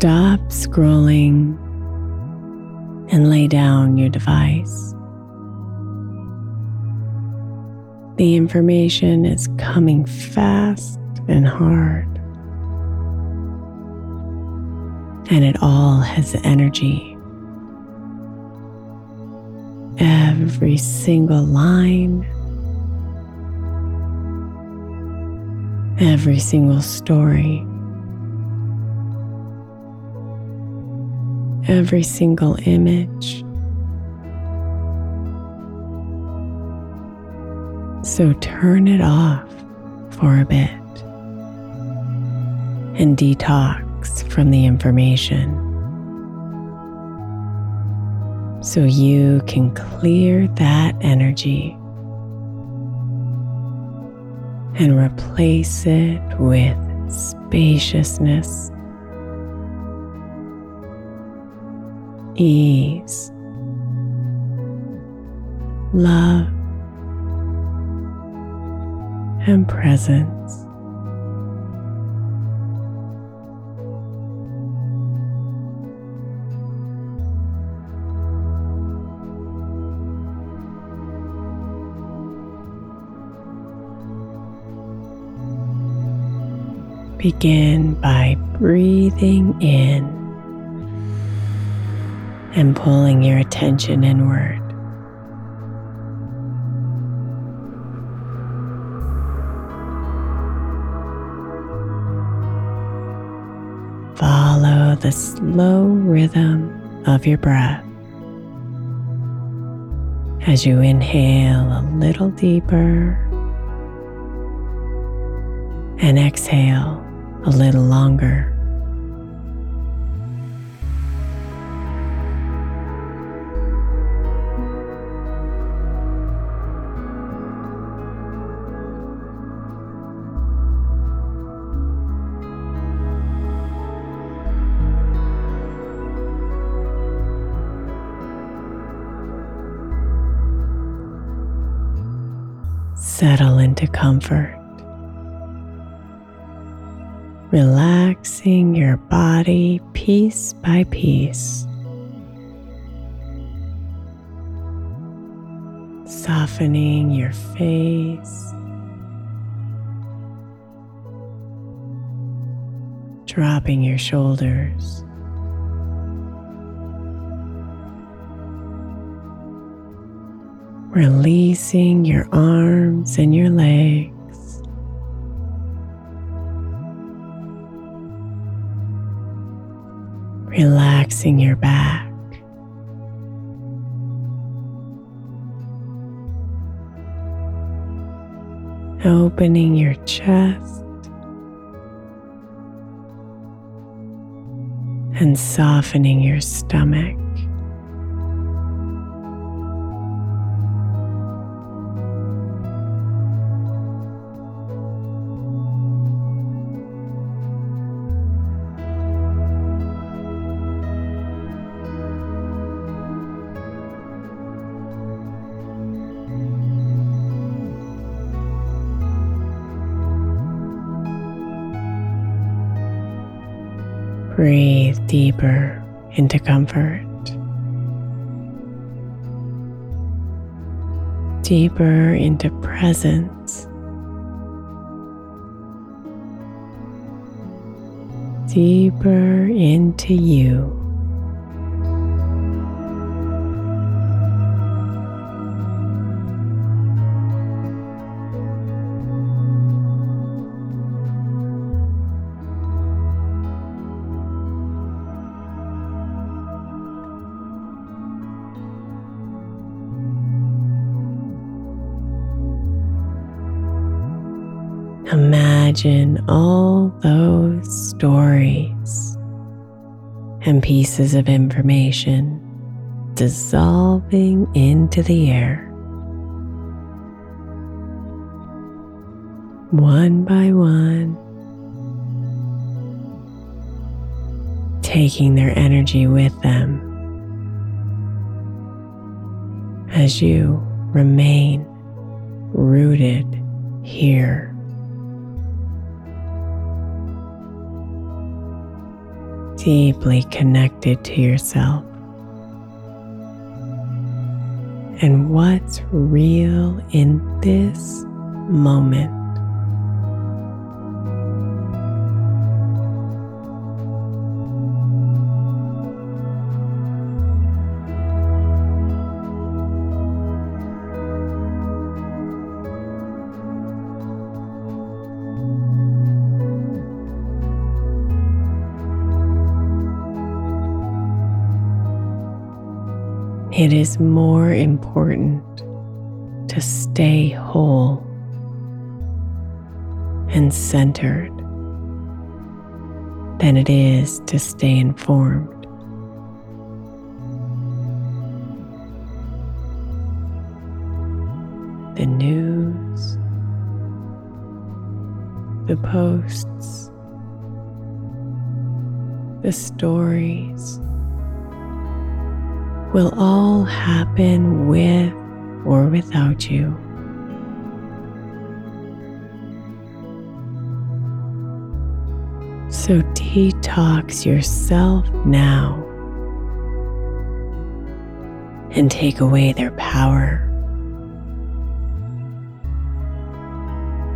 Stop scrolling and lay down your device. The information is coming fast and hard, and it all has energy. Every single line, every single story. Every single image. So turn it off for a bit and detox from the information so you can clear that energy and replace it with spaciousness ease, love, and presence. Begin by breathing in and pulling your attention inward. Follow the slow rhythm of your breath as you inhale a little deeper and exhale a little longer. Comfort. Relaxing your body piece by piece. Softening your face. Dropping your shoulders. Releasing your arms and your legs. Relaxing your back. Opening your chest and softening your stomach. Breathe deeper into comfort. Deeper into presence. Deeper into you. Imagine all those stories and pieces of information dissolving into the air. One by one, taking their energy with them as you remain rooted here. Deeply connected to yourself and what's real in this moment. It is more important to stay whole and centered than it is to stay informed. The news, the posts, the stories will all happen with or without you. So detox yourself now and take away their power.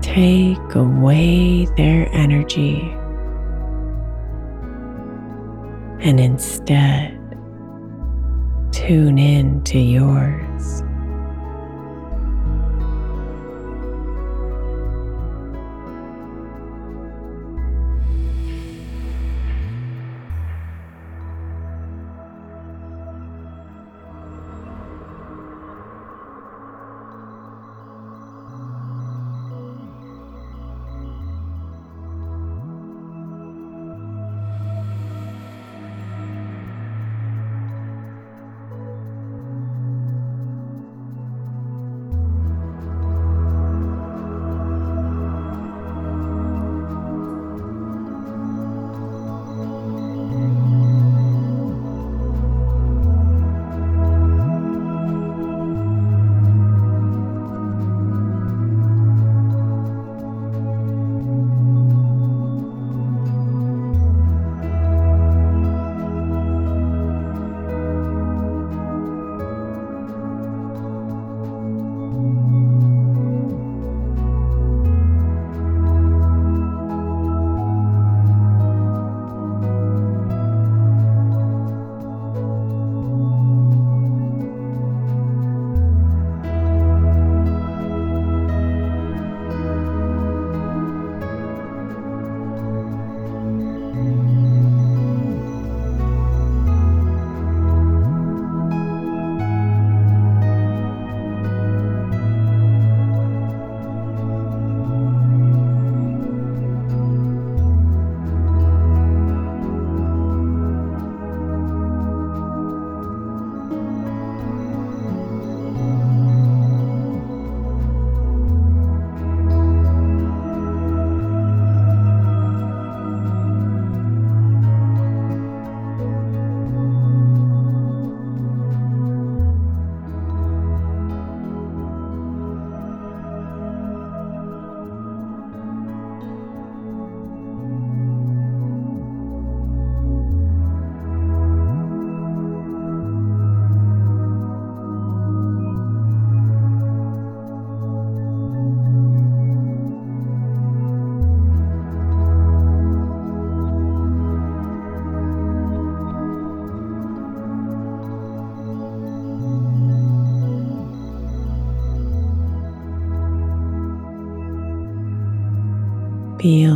Take away their energy and instead tune in to yours.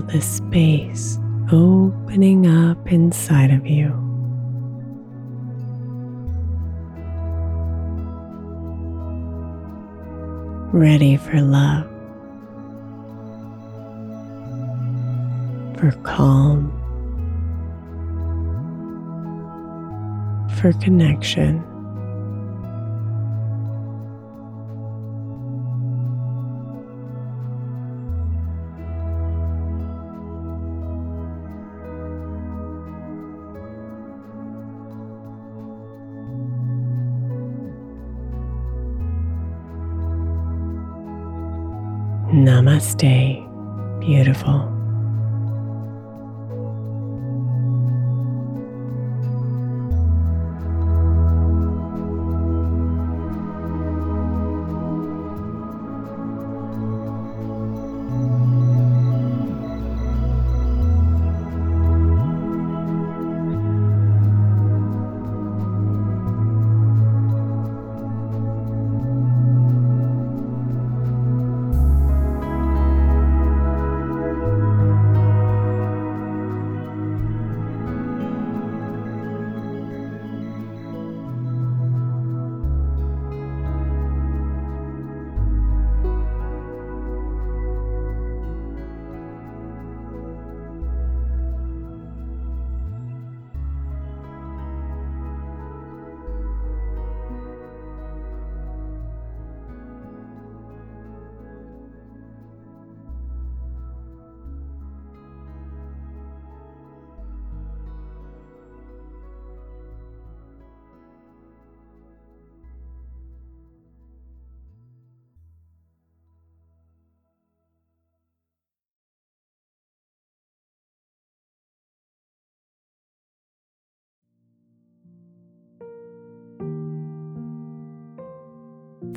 The space opening up inside of you. Ready for love, for calm, for connection. Namaste, beautiful.